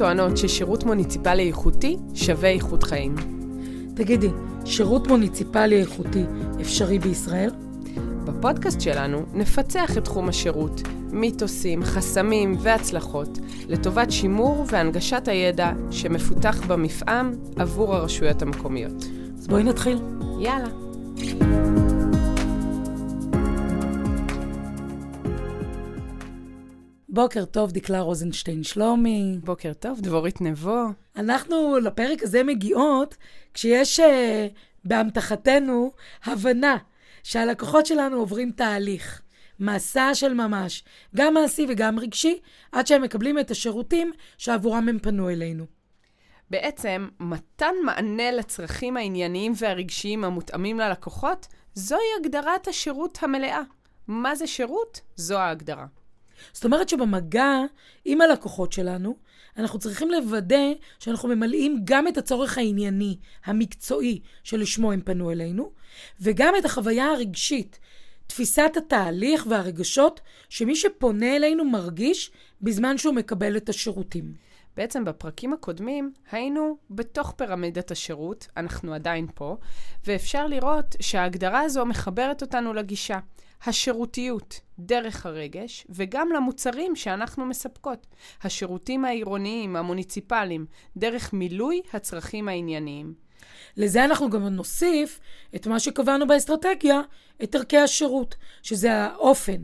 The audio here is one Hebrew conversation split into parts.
טוענות ששירות מוניציפלי איכותי שווה איכות חיים. תגידי, שירות מוניציפלי איכותי אפשרי בישראל? בפודקאסט שלנו נפצח את תחום השירות, מיתוסים, חסמים והצלחות, לטובת שימור והנגשת הידע שמפותח במפעם עבור הרשויות המקומיות. אז בואי נתחיל. יאללה. בוקר טוב, דקלה רוזנשטיין שלומי. בוקר טוב, דבורית נבו. אנחנו לפרק הזה מגיעות כשיש uh, באמתחתנו הבנה שהלקוחות שלנו עוברים תהליך, מסע של ממש, גם מעשי וגם רגשי, עד שהם מקבלים את השירותים שעבורם הם פנו אלינו. בעצם, מתן מענה לצרכים הענייניים והרגשיים המותאמים ללקוחות, זוהי הגדרת השירות המלאה. מה זה שירות? זו ההגדרה. זאת אומרת שבמגע עם הלקוחות שלנו, אנחנו צריכים לוודא שאנחנו ממלאים גם את הצורך הענייני, המקצועי, שלשמו הם פנו אלינו, וגם את החוויה הרגשית, תפיסת התהליך והרגשות שמי שפונה אלינו מרגיש בזמן שהוא מקבל את השירותים. בעצם בפרקים הקודמים היינו בתוך פירמידת השירות, אנחנו עדיין פה, ואפשר לראות שההגדרה הזו מחברת אותנו לגישה. השירותיות דרך הרגש, וגם למוצרים שאנחנו מספקות. השירותים העירוניים, המוניציפליים, דרך מילוי הצרכים הענייניים. לזה אנחנו גם נוסיף את מה שקבענו באסטרטגיה, את ערכי השירות, שזה האופן.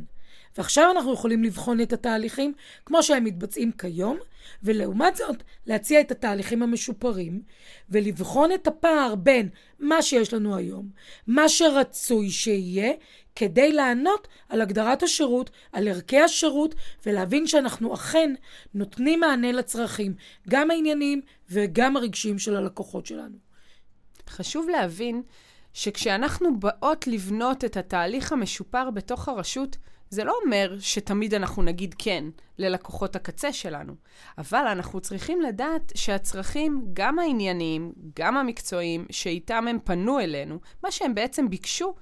ועכשיו אנחנו יכולים לבחון את התהליכים כמו שהם מתבצעים כיום, ולעומת זאת להציע את התהליכים המשופרים, ולבחון את הפער בין מה שיש לנו היום, מה שרצוי שיהיה, כדי לענות על הגדרת השירות, על ערכי השירות, ולהבין שאנחנו אכן נותנים מענה לצרכים, גם הענייניים וגם הרגשיים של הלקוחות שלנו. חשוב להבין שכשאנחנו באות לבנות את התהליך המשופר בתוך הרשות, זה לא אומר שתמיד אנחנו נגיד כן ללקוחות הקצה שלנו, אבל אנחנו צריכים לדעת שהצרכים, גם הענייניים, גם המקצועיים, שאיתם הם פנו אלינו, מה שהם בעצם ביקשו,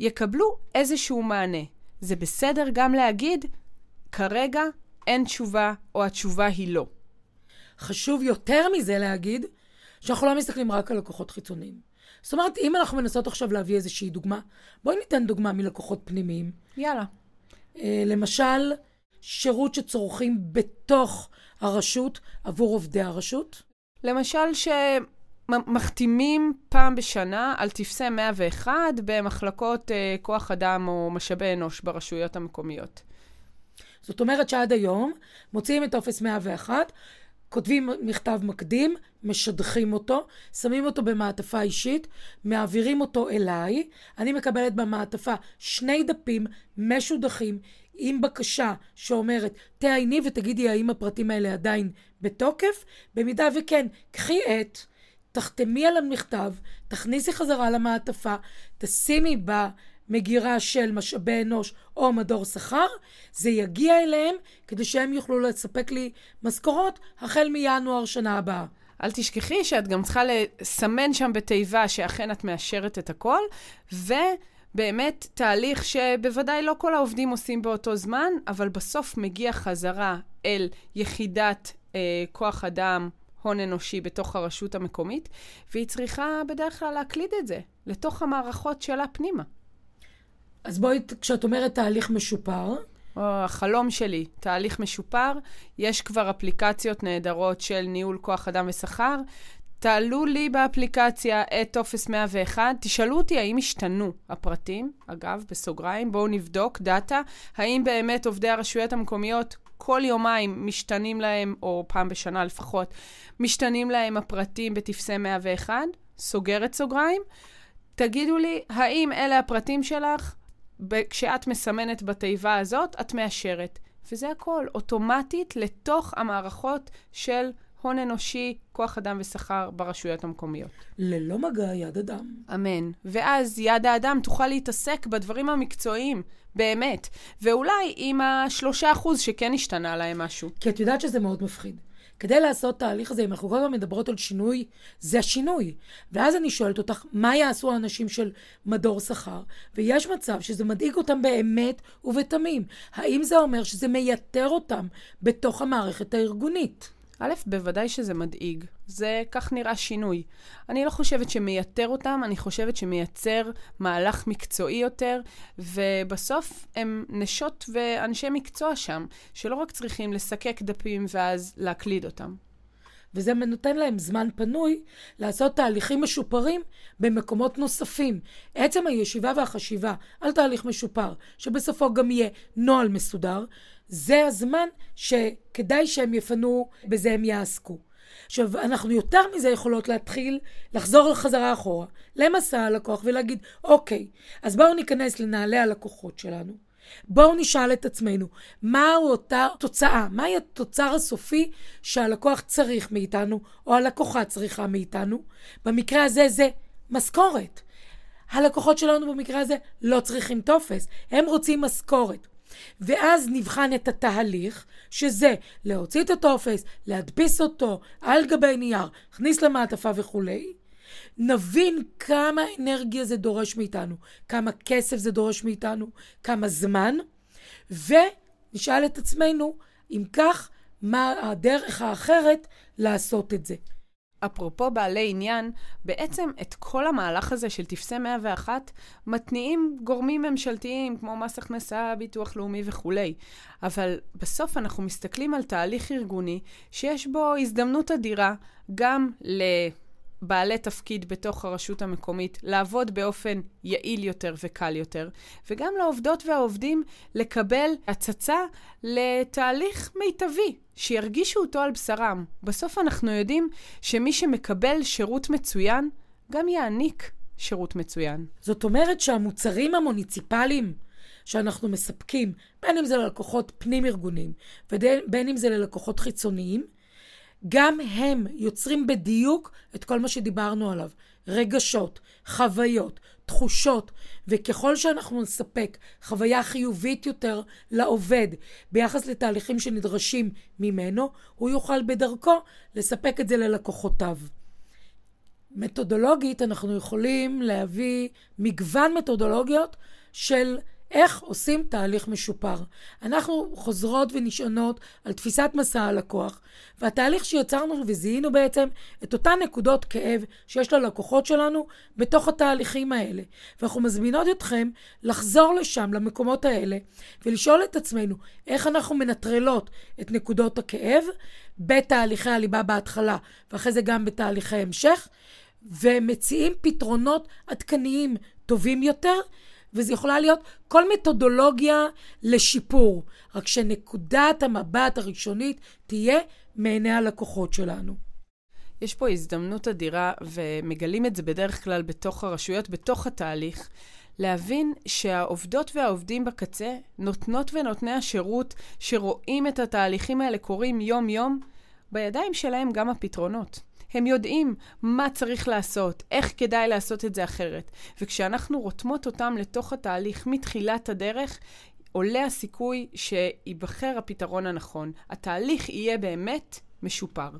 יקבלו איזשהו מענה. זה בסדר גם להגיד, כרגע אין תשובה, או התשובה היא לא. חשוב יותר מזה להגיד, שאנחנו לא מסתכלים רק על לקוחות חיצוניים. זאת אומרת, אם אנחנו מנסות עכשיו להביא איזושהי דוגמה, בואי ניתן דוגמה מלקוחות פנימיים. יאללה. Uh, למשל, שירות שצורכים בתוך הרשות עבור עובדי הרשות. למשל, שמחתימים פעם בשנה על טפסי 101 במחלקות uh, כוח אדם או משאבי אנוש ברשויות המקומיות. זאת אומרת שעד היום מוציאים את טופס 101, כותבים מכתב מקדים, משדכים אותו, שמים אותו במעטפה אישית, מעבירים אותו אליי, אני מקבלת במעטפה שני דפים משודכים עם בקשה שאומרת, תעייני ותגידי האם הפרטים האלה עדיין בתוקף, במידה וכן, קחי את, תחתמי על המכתב, תכניסי חזרה למעטפה, תשימי בה מגירה של משאבי אנוש או מדור שכר, זה יגיע אליהם כדי שהם יוכלו לספק לי משכורות החל מינואר שנה הבאה. אל תשכחי שאת גם צריכה לסמן שם בתיבה שאכן את מאשרת את הכל, ובאמת תהליך שבוודאי לא כל העובדים עושים באותו זמן, אבל בסוף מגיע חזרה אל יחידת אה, כוח אדם, הון אנושי בתוך הרשות המקומית, והיא צריכה בדרך כלל להקליד את זה לתוך המערכות שלה פנימה. אז בואי, כשאת אומרת תהליך משופר... או, החלום שלי, תהליך משופר. יש כבר אפליקציות נהדרות של ניהול כוח אדם ושכר. תעלו לי באפליקציה את טופס 101, תשאלו אותי האם השתנו הפרטים, אגב, בסוגריים, בואו נבדוק דאטה, האם באמת עובדי הרשויות המקומיות כל יומיים משתנים להם, או פעם בשנה לפחות, משתנים להם הפרטים בטפסי 101, סוגרת סוגריים. תגידו לי, האם אלה הפרטים שלך? כשאת מסמנת בתיבה הזאת, את מאשרת. וזה הכל, אוטומטית לתוך המערכות של הון אנושי, כוח אדם ושכר ברשויות המקומיות. ללא מגע יד אדם. אמן. ואז יד האדם תוכל להתעסק בדברים המקצועיים, באמת. ואולי עם השלושה אחוז שכן השתנה להם משהו. כי את יודעת שזה מאוד מפחיד. כדי לעשות תהליך הזה, אם אנחנו כל הזמן מדברות על שינוי, זה השינוי. ואז אני שואלת אותך, מה יעשו האנשים של מדור שכר? ויש מצב שזה מדאיג אותם באמת ובתמים. האם זה אומר שזה מייתר אותם בתוך המערכת הארגונית? א', בוודאי שזה מדאיג. זה, כך נראה שינוי. אני לא חושבת שמייתר אותם, אני חושבת שמייצר מהלך מקצועי יותר, ובסוף הם נשות ואנשי מקצוע שם, שלא רק צריכים לסקק דפים ואז להקליד אותם. וזה נותן להם זמן פנוי לעשות תהליכים משופרים במקומות נוספים. עצם הישיבה והחשיבה על תהליך משופר, שבסופו גם יהיה נוהל מסודר, זה הזמן שכדאי שהם יפנו, בזה הם יעסקו. עכשיו, אנחנו יותר מזה יכולות להתחיל לחזור לחזרה אחורה, למסע הלקוח ולהגיד, אוקיי, אז בואו ניכנס לנעלי הלקוחות שלנו. בואו נשאל את עצמנו, מהו אותה תוצאה? מהי התוצר הסופי שהלקוח צריך מאיתנו, או הלקוחה צריכה מאיתנו? במקרה הזה זה משכורת. הלקוחות שלנו במקרה הזה לא צריכים טופס, הם רוצים משכורת. ואז נבחן את התהליך, שזה להוציא את הטופס, להדפיס אותו על גבי נייר, להכניס למעטפה וכולי. נבין כמה אנרגיה זה דורש מאיתנו, כמה כסף זה דורש מאיתנו, כמה זמן, ונשאל את עצמנו, אם כך, מה הדרך האחרת לעשות את זה. אפרופו בעלי עניין, בעצם את כל המהלך הזה של טפסי 101 מתניעים גורמים ממשלתיים כמו מס הכנסה, ביטוח לאומי וכולי. אבל בסוף אנחנו מסתכלים על תהליך ארגוני שיש בו הזדמנות אדירה גם. בעלי תפקיד בתוך הרשות המקומית לעבוד באופן יעיל יותר וקל יותר, וגם לעובדות והעובדים לקבל הצצה לתהליך מיטבי, שירגישו אותו על בשרם. בסוף אנחנו יודעים שמי שמקבל שירות מצוין, גם יעניק שירות מצוין. זאת אומרת שהמוצרים המוניציפליים שאנחנו מספקים, בין אם זה ללקוחות פנים-ארגוניים ובין אם זה ללקוחות חיצוניים, גם הם יוצרים בדיוק את כל מה שדיברנו עליו. רגשות, חוויות, תחושות, וככל שאנחנו נספק חוויה חיובית יותר לעובד ביחס לתהליכים שנדרשים ממנו, הוא יוכל בדרכו לספק את זה ללקוחותיו. מתודולוגית אנחנו יכולים להביא מגוון מתודולוגיות של איך עושים תהליך משופר. אנחנו חוזרות ונשענות על תפיסת מסע הלקוח, והתהליך שיצרנו וזיהינו בעצם את אותן נקודות כאב שיש ללקוחות שלנו בתוך התהליכים האלה. ואנחנו מזמינות אתכם לחזור לשם, למקומות האלה, ולשאול את עצמנו איך אנחנו מנטרלות את נקודות הכאב בתהליכי הליבה בהתחלה, ואחרי זה גם בתהליכי המשך, ומציעים פתרונות עדכניים טובים יותר. וזו יכולה להיות כל מתודולוגיה לשיפור, רק שנקודת המבט הראשונית תהיה מעיני הלקוחות שלנו. יש פה הזדמנות אדירה, ומגלים את זה בדרך כלל בתוך הרשויות, בתוך התהליך, להבין שהעובדות והעובדים בקצה, נותנות ונותני השירות שרואים את התהליכים האלה קורים יום-יום, בידיים שלהם גם הפתרונות. הם יודעים מה צריך לעשות, איך כדאי לעשות את זה אחרת. וכשאנחנו רותמות אותם לתוך התהליך מתחילת הדרך, עולה הסיכוי שייבחר הפתרון הנכון. התהליך יהיה באמת משופר.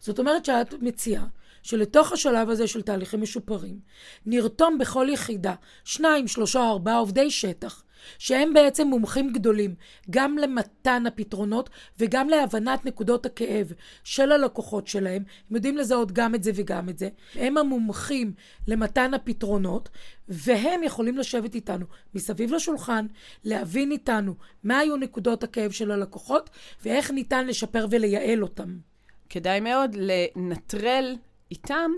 זאת אומרת שאת מציעה שלתוך השלב הזה של תהליכים משופרים, נרתום בכל יחידה שניים, שלושה, ארבעה עובדי שטח, שהם בעצם מומחים גדולים גם למתן הפתרונות וגם להבנת נקודות הכאב של הלקוחות שלהם. הם יודעים לזהות גם את זה וגם את זה. הם המומחים למתן הפתרונות, והם יכולים לשבת איתנו מסביב לשולחן, להבין איתנו מה היו נקודות הכאב של הלקוחות ואיך ניתן לשפר ולייעל אותם. כדאי מאוד לנטרל איתם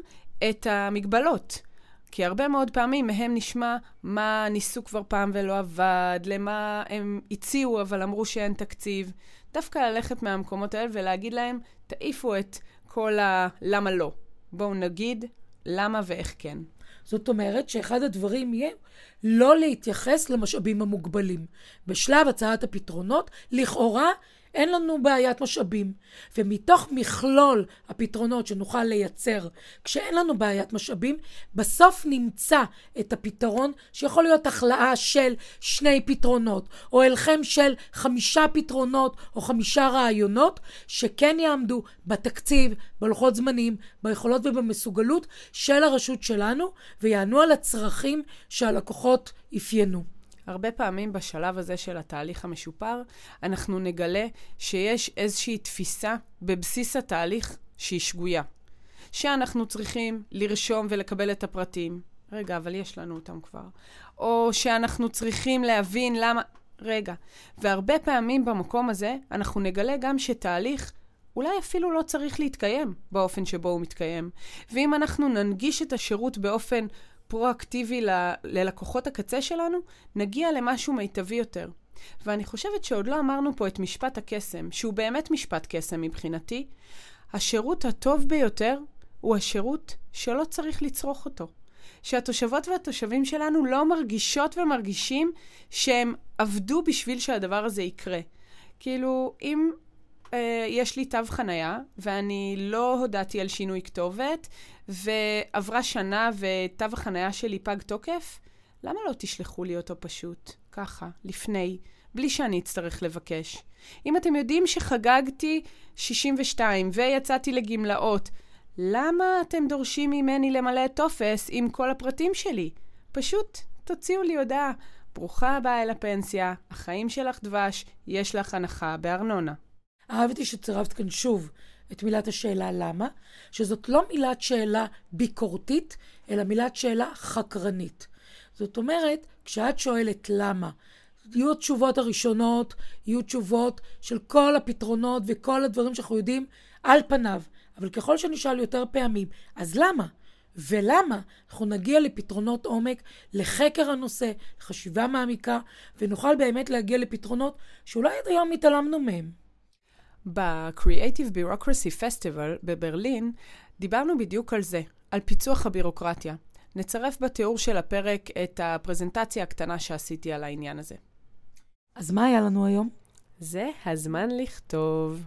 את המגבלות. כי הרבה מאוד פעמים מהם נשמע מה ניסו כבר פעם ולא עבד, למה הם הציעו אבל אמרו שאין תקציב. דווקא ללכת מהמקומות האלה ולהגיד להם, תעיפו את כל ה... למה לא. בואו נגיד למה ואיך כן. זאת אומרת שאחד הדברים יהיה לא להתייחס למשאבים המוגבלים. בשלב הצעת הפתרונות, לכאורה אין לנו בעיית משאבים. ומתוך מכלול הפתרונות שנוכל לייצר כשאין לנו בעיית משאבים, בסוף נמצא את הפתרון שיכול להיות החלאה של שני פתרונות, או הלחם של חמישה פתרונות או חמישה רעיונות, שכן יעמדו בתקציב, בלוחות זמנים, ביכולות ובמסוגלות של הרשות שלנו, ויענו על הצרכים שהלקוחות אפיינו. הרבה פעמים בשלב הזה של התהליך המשופר, אנחנו נגלה שיש איזושהי תפיסה בבסיס התהליך שהיא שגויה. שאנחנו צריכים לרשום ולקבל את הפרטים. רגע, אבל יש לנו אותם כבר. או שאנחנו צריכים להבין למה... רגע. והרבה פעמים במקום הזה, אנחנו נגלה גם שתהליך אולי אפילו לא צריך להתקיים באופן שבו הוא מתקיים. ואם אנחנו ננגיש את השירות באופן פרואקטיבי ל- ללקוחות הקצה שלנו, נגיע למשהו מיטבי יותר. ואני חושבת שעוד לא אמרנו פה את משפט הקסם, שהוא באמת משפט קסם מבחינתי. השירות הטוב ביותר הוא השירות שלא צריך לצרוך אותו. שהתושבות והתושבים שלנו לא מרגישות ומרגישים שהם עבדו בשביל שהדבר הזה יקרה. כאילו, אם אה, יש לי תו חנייה, ואני לא הודעתי על שינוי כתובת, ועברה שנה ותו החנייה שלי פג תוקף, למה לא תשלחו לי אותו פשוט, ככה, לפני, בלי שאני אצטרך לבקש? אם אתם יודעים שחגגתי 62 ויצאתי לגמלאות, למה אתם דורשים ממני למלא טופס עם כל הפרטים שלי? פשוט תוציאו לי הודעה. ברוכה הבאה אל הפנסיה, החיים שלך דבש, יש לך הנחה בארנונה. אהבתי שצירפת כאן שוב את מילת השאלה למה, שזאת לא מילת שאלה ביקורתית, אלא מילת שאלה חקרנית. זאת אומרת, כשאת שואלת למה, יהיו התשובות הראשונות, יהיו תשובות של כל הפתרונות וכל הדברים שאנחנו יודעים על פניו. אבל ככל שנשאל יותר פעמים, אז למה? ולמה? אנחנו נגיע לפתרונות עומק, לחקר הנושא, לחשיבה מעמיקה, ונוכל באמת להגיע לפתרונות שאולי עד היום התעלמנו מהם. ב-Creative Bureaucracy Festival בברלין דיברנו בדיוק על זה, על פיצוח הבירוקרטיה. נצרף בתיאור של הפרק את הפרזנטציה הקטנה שעשיתי על העניין הזה. אז מה היה לנו היום? זה הזמן לכתוב.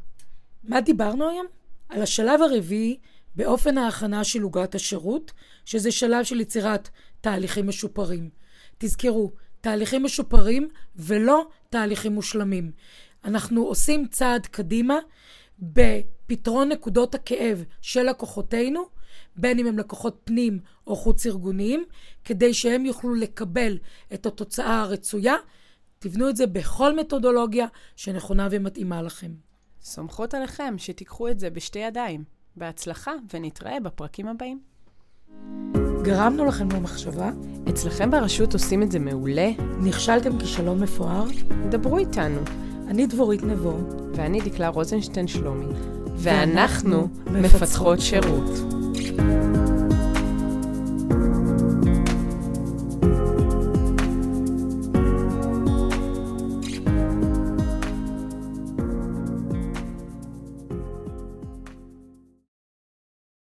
מה דיברנו היום? על השלב הרביעי באופן ההכנה של עוגת השירות, שזה שלב של יצירת תהליכים משופרים. תזכרו, תהליכים משופרים ולא תהליכים מושלמים. אנחנו עושים צעד קדימה בפתרון נקודות הכאב של לקוחותינו, בין אם הם לקוחות פנים או חוץ ארגוניים, כדי שהם יוכלו לקבל את התוצאה הרצויה. תבנו את זה בכל מתודולוגיה שנכונה ומתאימה לכם. סומכות עליכם שתיקחו את זה בשתי ידיים. בהצלחה, ונתראה בפרקים הבאים. גרמנו לכם למחשבה? אצלכם ברשות עושים את זה מעולה? נכשלתם כישלון מפואר? דברו איתנו. אני דבורית נבו. ואני דקלה רוזנשטיין שלומי. ואנחנו מפצחות שירות.